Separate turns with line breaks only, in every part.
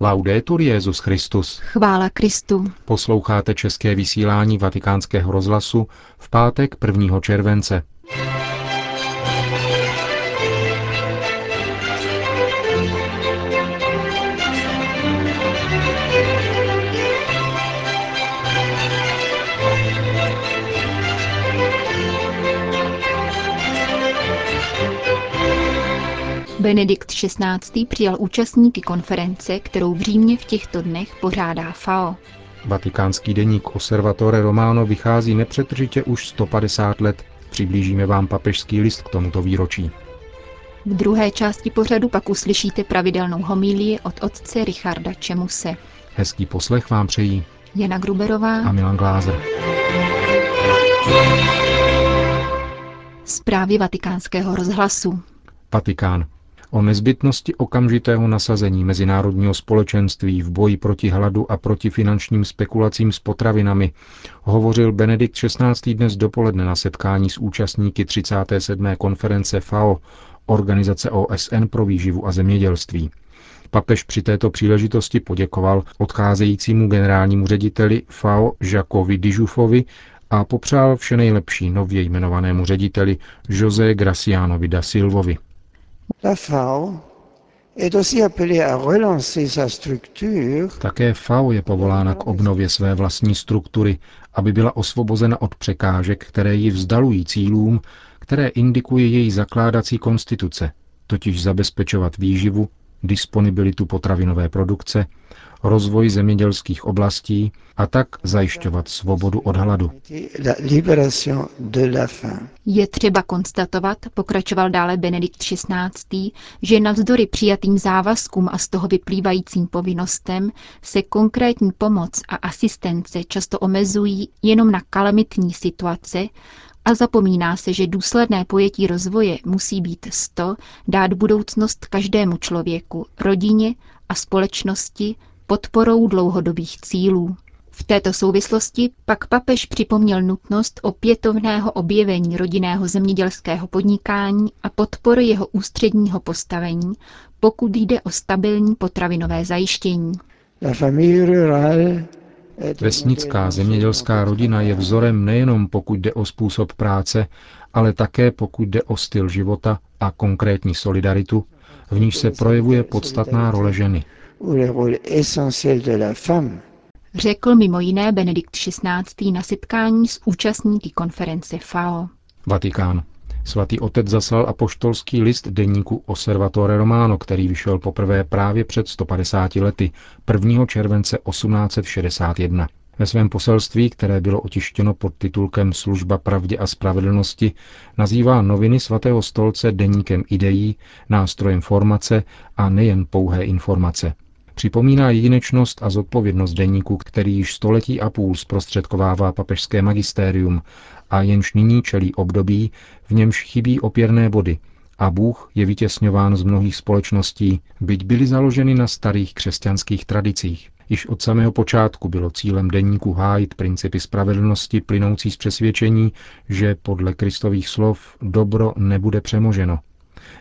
Laudetur Jezus Christus.
Chvála Kristu.
Posloucháte české vysílání Vatikánského rozhlasu v pátek 1. července.
Benedikt XVI. přijal účastníky konference, kterou v Římě v těchto dnech pořádá FAO.
Vatikánský deník Osservatore Romano vychází nepřetržitě už 150 let. Přiblížíme vám papežský list k tomuto výročí.
V druhé části pořadu pak uslyšíte pravidelnou homílii od otce Richarda Čemuse.
Hezký poslech vám přejí
Jana Gruberová
a Milan Glázer.
Zprávy vatikánského rozhlasu.
Vatikán. O nezbytnosti okamžitého nasazení mezinárodního společenství v boji proti hladu a proti finančním spekulacím s potravinami hovořil Benedikt XVI. dnes dopoledne na setkání s účastníky 37. konference FAO, Organizace OSN pro výživu a zemědělství. Papež při této příležitosti poděkoval odcházejícímu generálnímu řediteli FAO Jacques Dižufovi a popřál vše nejlepší nově jmenovanému řediteli José Gracianovi da Silvovi. Také FAO je povolána k obnově své vlastní struktury, aby byla osvobozena od překážek, které ji vzdalují cílům, které indikuje její zakládací konstituce, totiž zabezpečovat výživu, disponibilitu potravinové produkce, rozvoj zemědělských oblastí a tak zajišťovat svobodu od hladu.
la libération de la faim.
Je třeba konstatovat, pokračoval dále Benedikt XVI., že navzdory přijatým závazkům a z toho vyplývajícím povinnostem se konkrétní pomoc a asistence často omezují jenom na kalamitní situace a zapomíná se, že důsledné pojetí rozvoje musí být z to dát budoucnost každému člověku, rodině a společnosti podporou dlouhodobých cílů. V této souvislosti pak papež připomněl nutnost opětovného objevení rodinného zemědělského podnikání a podpory jeho ústředního postavení, pokud jde o stabilní potravinové zajištění.
Vesnická zemědělská rodina je vzorem nejenom pokud jde o způsob práce, ale také pokud jde o styl života a konkrétní solidaritu, v níž se projevuje podstatná role ženy.
Où le rôle essentiel de la femme
Řekl mimo jiné Benedikt XVI. na setkání s účastníky konference FAO.
Vatikán. Svatý otec zaslal apoštolský list deníku Osservatore Romano, který vyšel poprvé právě před 150 lety, 1. července 1861. Ve svém poselství, které bylo otištěno pod titulkem Služba pravdě a spravedlnosti, nazývá noviny svatého stolce deníkem ideí, nástrojem formace a nejen pouhé informace. Připomíná jedinečnost a zodpovědnost deníku, který již století a půl zprostředkovává papežské magistérium a jenž nyní čelí období, v němž chybí opěrné body a Bůh je vytěsňován z mnohých společností, byť byly založeny na starých křesťanských tradicích. Již od samého počátku bylo cílem deníku hájit principy spravedlnosti plynoucí z přesvědčení, že podle kristových slov dobro nebude přemoženo.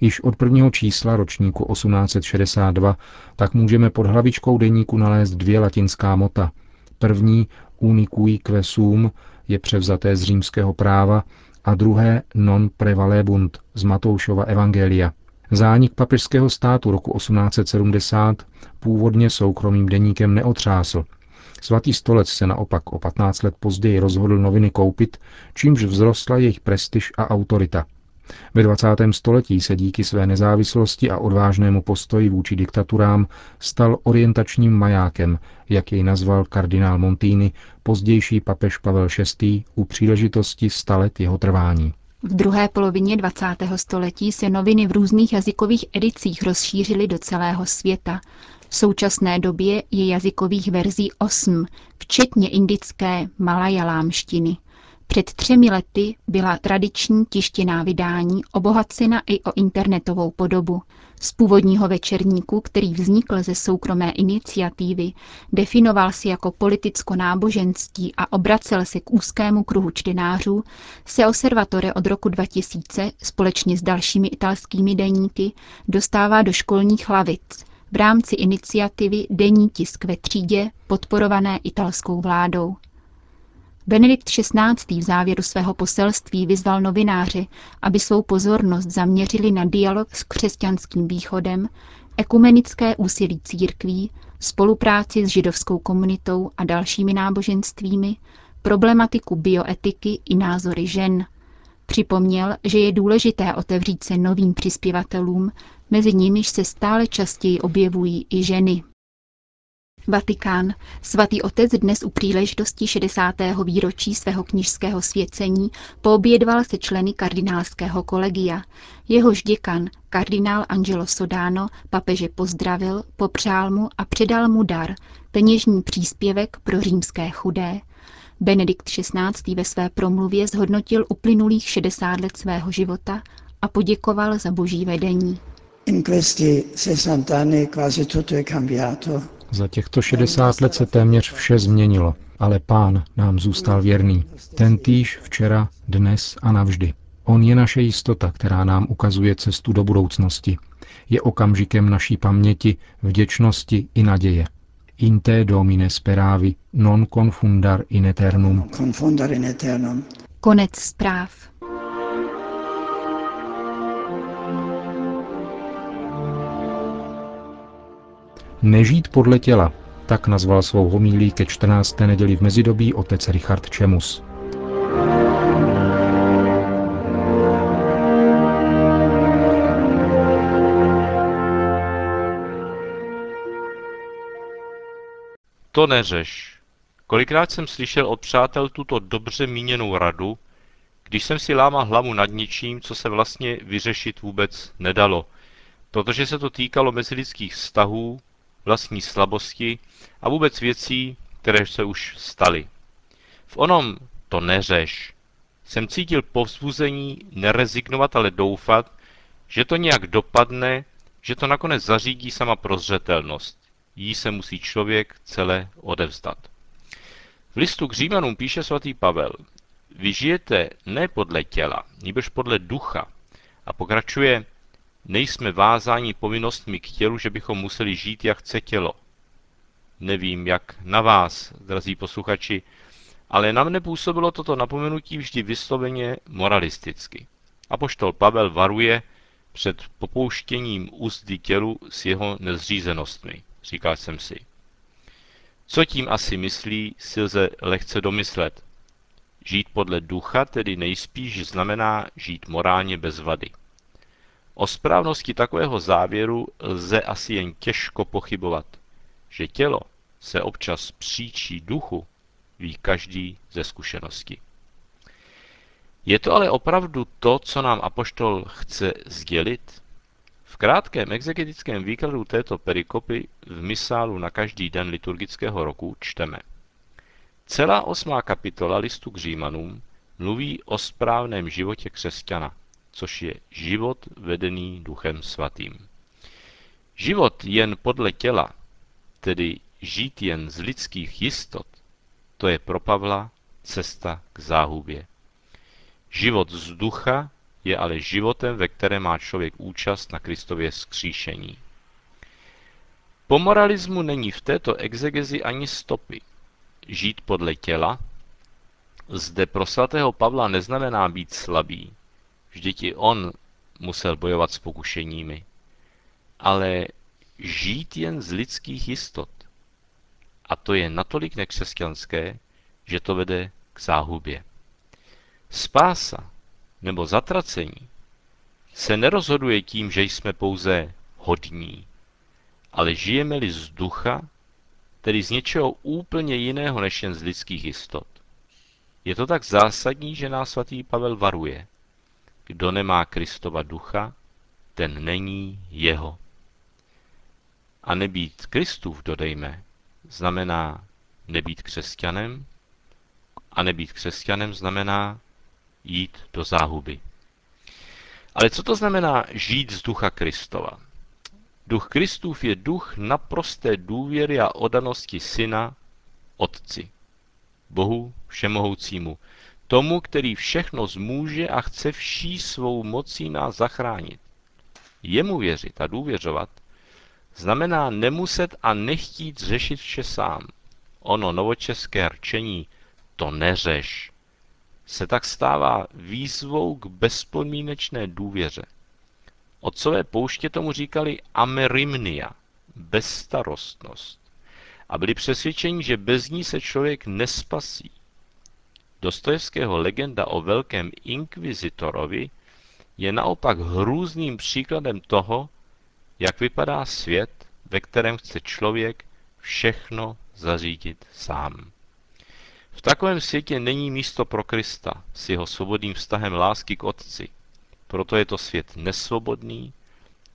Již od prvního čísla ročníku 1862 tak můžeme pod hlavičkou deníku nalézt dvě latinská mota. První unicui que sum je převzaté z římského práva a druhé non prevalebunt z Matoušova evangelia. Zánik papežského státu roku 1870 původně soukromým deníkem neotřásl. Svatý stolec se naopak o 15 let později rozhodl noviny koupit, čímž vzrostla jejich prestiž a autorita. Ve 20. století se díky své nezávislosti a odvážnému postoji vůči diktaturám stal orientačním majákem, jak jej nazval kardinál Montini, pozdější papež Pavel VI. u příležitosti stalet jeho trvání.
V druhé polovině 20. století se noviny v různých jazykových edicích rozšířily do celého světa. V současné době je jazykových verzí osm, včetně indické malajalámštiny. Před třemi lety byla tradiční tištěná vydání obohacena i o internetovou podobu. Z původního večerníku, který vznikl ze soukromé iniciativy, definoval si jako politicko-náboženský a obracel se k úzkému kruhu čtenářů, se Observatore od roku 2000 společně s dalšími italskými deníky dostává do školních lavic, v rámci iniciativy Denní tisk ve třídě, podporované italskou vládou. Benedikt XVI. v závěru svého poselství vyzval novináře, aby svou pozornost zaměřili na dialog s křesťanským východem, ekumenické úsilí církví, spolupráci s židovskou komunitou a dalšími náboženstvími, problematiku bioetiky i názory žen. Připomněl, že je důležité otevřít se novým přispěvatelům, mezi nimiž se stále častěji objevují i ženy. Vatikán. Svatý otec dnes u příležitosti 60. výročí svého knižského svěcení poobědval se členy kardinálského kolegia. Jehož děkan, kardinál Angelo Sodano, papeže pozdravil, popřál mu a předal mu dar, peněžní příspěvek pro římské chudé. Benedikt XVI. ve své promluvě zhodnotil uplynulých 60 let svého života a poděkoval za boží vedení.
In questi 60 anni quasi tutto è cambiato.
Za těchto 60 let se téměř vše změnilo, ale pán nám zůstal věrný. Ten týž včera, dnes a navždy. On je naše jistota, která nám ukazuje cestu do budoucnosti. Je okamžikem naší paměti, vděčnosti i naděje. In te domine speravi, non confundar in eternum.
Confondere in eternum.
Konec zpráv.
Nežít podle těla, tak nazval svou homílí ke 14. neděli v mezidobí otec Richard Čemus.
To neřeš. Kolikrát jsem slyšel od přátel tuto dobře míněnou radu, když jsem si lámal hlavu nad něčím, co se vlastně vyřešit vůbec nedalo, protože se to týkalo mezilidských vztahů, vlastní slabosti a vůbec věcí, které se už staly. V onom to neřeš jsem cítil povzbuzení nerezignovat, ale doufat, že to nějak dopadne, že to nakonec zařídí sama prozřetelnost. Jí se musí člověk celé odevzdat. V listu k Římanům píše svatý Pavel, vy žijete ne podle těla, nebož podle ducha. A pokračuje, nejsme vázáni povinnostmi k tělu, že bychom museli žít, jak chce tělo. Nevím, jak na vás, drazí posluchači, ale na mne působilo toto napomenutí vždy vysloveně moralisticky. Apoštol Pavel varuje před popouštěním úzdy tělu s jeho nezřízenostmi, říkal jsem si. Co tím asi myslí, si lze lehce domyslet. Žít podle ducha tedy nejspíš znamená žít morálně bez vady. O správnosti takového závěru lze asi jen těžko pochybovat. Že tělo se občas příčí duchu, ví každý ze zkušenosti. Je to ale opravdu to, co nám apoštol chce sdělit? V krátkém exegetickém výkladu této perikopy v misálu na každý den liturgického roku čteme. Celá osmá kapitola listu k Římanům mluví o správném životě křesťana, což je život vedený Duchem Svatým. Život jen podle těla, tedy žít jen z lidských jistot, to je pro Pavla cesta k záhubě. Život z ducha je ale životem, ve kterém má člověk účast na Kristově skříšení. Po moralismu není v této exegezi ani stopy. Žít podle těla zde pro svatého Pavla neznamená být slabý, Vždyť i on musel bojovat s pokušeními. Ale žít jen z lidských jistot. A to je natolik nekřesťanské, že to vede k záhubě. Spása nebo zatracení se nerozhoduje tím, že jsme pouze hodní, ale žijeme-li z ducha, tedy z něčeho úplně jiného než jen z lidských jistot. Je to tak zásadní, že nás svatý Pavel varuje. Kdo nemá Kristova ducha, ten není jeho. A nebýt Kristův, dodejme, znamená nebýt křesťanem a nebýt křesťanem znamená jít do záhuby. Ale co to znamená žít z ducha Kristova? Duch Kristův je duch naprosté důvěry a odanosti syna Otci, Bohu Všemohoucímu, tomu, který všechno zmůže a chce vší svou mocí nás zachránit. Jemu věřit a důvěřovat znamená nemuset a nechtít řešit vše sám. Ono novočeské rčení to neřeš se tak stává výzvou k bezpodmínečné důvěře. Otcové pouště tomu říkali amerimnia, bezstarostnost. A byli přesvědčeni, že bez ní se člověk nespasí. Dostojevského legenda o velkém inkvizitorovi je naopak hrůzným příkladem toho, jak vypadá svět, ve kterém chce člověk všechno zařídit sám. V takovém světě není místo pro Krista s jeho svobodným vztahem lásky k Otci. Proto je to svět nesvobodný,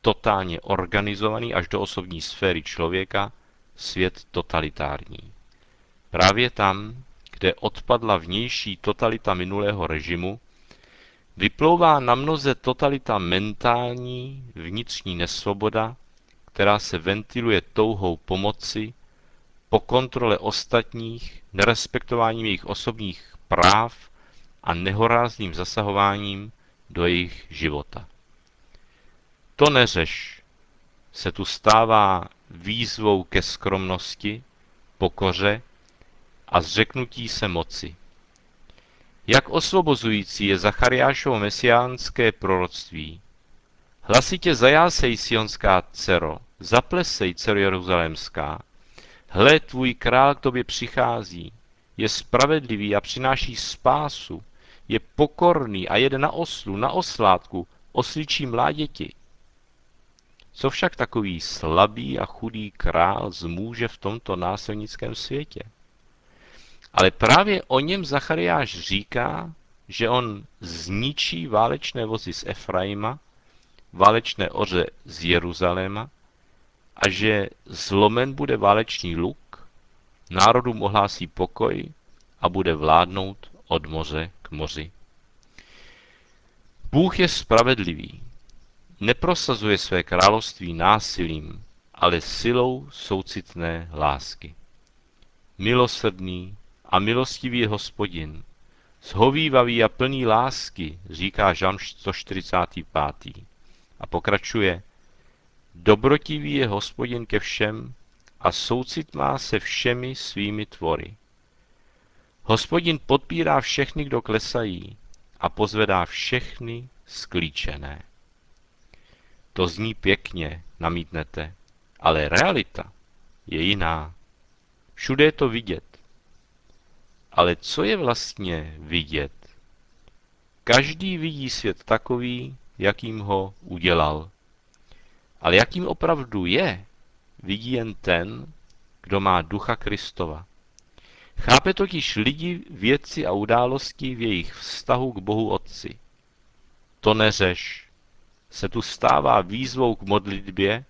totálně organizovaný až do osobní sféry člověka, svět totalitární. Právě tam, kde odpadla vnější totalita minulého režimu, vyplouvá na mnoze totalita mentální, vnitřní nesvoboda, která se ventiluje touhou pomoci, po kontrole ostatních, nerespektováním jejich osobních práv a nehorázným zasahováním do jejich života. To neřeš se tu stává výzvou ke skromnosti, pokoře a zřeknutí se moci. Jak osvobozující je Zachariášovo mesiánské proroctví. Hlasitě zajásej, sionská dcero, zaplesej, dcero jeruzalémská, Hle, tvůj král k tobě přichází, je spravedlivý a přináší spásu, je pokorný a jede na oslu, na oslátku, osličí mláděti. Co však takový slabý a chudý král zmůže v tomto násilnickém světě? Ale právě o něm Zachariáš říká, že on zničí válečné vozy z Efraima, válečné oře z Jeruzaléma a že zlomen bude válečný luk, národům ohlásí pokoj a bude vládnout od moře k moři. Bůh je spravedlivý, neprosazuje své království násilím, ale silou soucitné lásky. Milosrdný a milostivý je hospodin, zhovývavý a plný lásky, říká Žan 145. A pokračuje, Dobrotivý je hospodin ke všem a soucit má se všemi svými tvory. Hospodin podpírá všechny, kdo klesají a pozvedá všechny sklíčené. To zní pěkně, namítnete, ale realita je jiná. Všude je to vidět. Ale co je vlastně vidět? Každý vidí svět takový, jakým ho udělal. Ale jakým opravdu je, vidí jen ten, kdo má ducha Kristova. Chápe totiž lidi, věci a události v jejich vztahu k Bohu Otci. To neřeš. Se tu stává výzvou k modlitbě,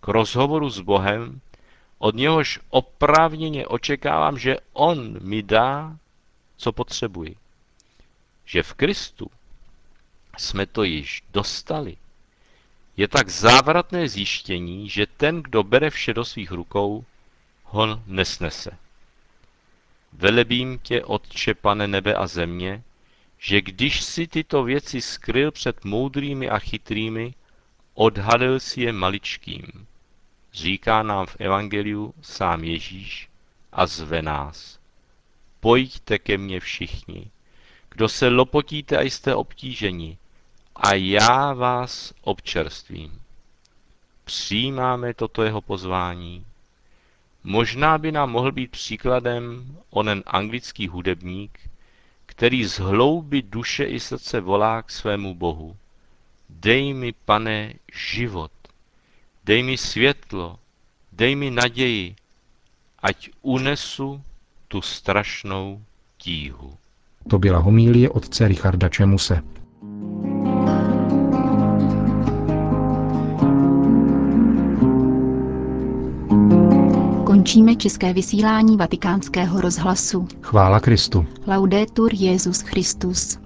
k rozhovoru s Bohem, od něhož oprávněně očekávám, že On mi dá, co potřebuji. Že v Kristu jsme to již dostali. Je tak závratné zjištění, že ten, kdo bere vše do svých rukou, ho nesnese. Velebím tě, Otče, pane nebe a země, že když si tyto věci skryl před moudrými a chytrými, odhalil si je maličkým. Říká nám v Evangeliu sám Ježíš a zve nás. Pojďte ke mně všichni, kdo se lopotíte a jste obtíženi, a já vás občerstvím. Přijímáme toto jeho pozvání. Možná by nám mohl být příkladem onen anglický hudebník, který z hlouby duše i srdce volá k svému Bohu. Dej mi, pane, život, dej mi světlo, dej mi naději, ať unesu tu strašnou tíhu.
To byla homílie otce Richarda Čemuse.
Končíme české vysílání vatikánského rozhlasu.
Chvála Kristu.
Laudetur Jezus Christus.